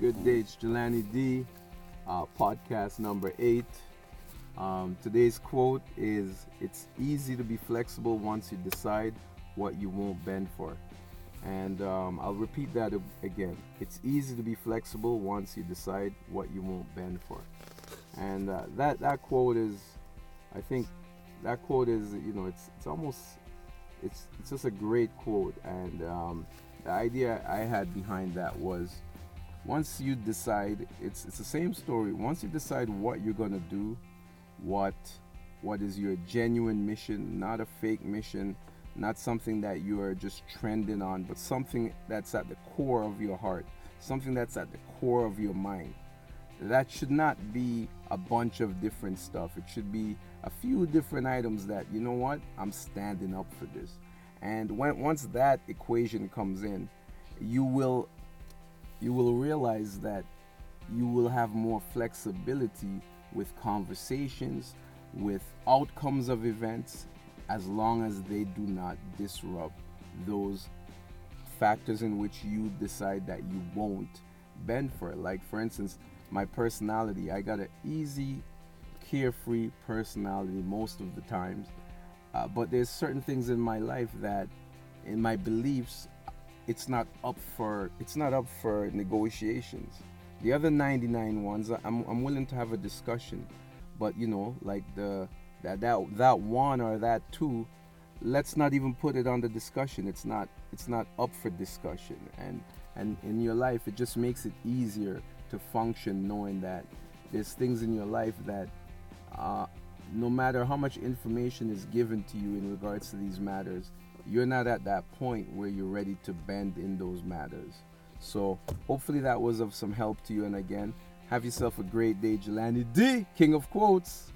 Good day, it's Jelani D, uh, podcast number eight. Um, today's quote is It's easy to be flexible once you decide what you won't bend for. And um, I'll repeat that again. It's easy to be flexible once you decide what you won't bend for. And uh, that, that quote is, I think, that quote is, you know, it's, it's almost, it's, it's just a great quote. And um, the idea I had behind that was, once you decide it's it's the same story. Once you decide what you're going to do what what is your genuine mission not a fake mission not something that you are just trending on but something that's at the core of your heart something that's at the core of your mind. That should not be a bunch of different stuff. It should be a few different items that you know what? I'm standing up for this. And when once that equation comes in you will you will realize that you will have more flexibility with conversations, with outcomes of events, as long as they do not disrupt those factors in which you decide that you won't bend for it. Like, for instance, my personality, I got an easy, carefree personality most of the times. Uh, but there's certain things in my life that, in my beliefs, it's not up for it's not up for negotiations. The other 99 ones, I'm, I'm willing to have a discussion, but you know, like the that that that one or that two, let's not even put it on the discussion. It's not it's not up for discussion, and and in your life, it just makes it easier to function knowing that there's things in your life that uh, no matter how much information is given to you in regards to these matters, you're not at that point where you're ready to bend in those matters. So hopefully that was of some help to you. And again, have yourself a great day, Jelani D, King of Quotes.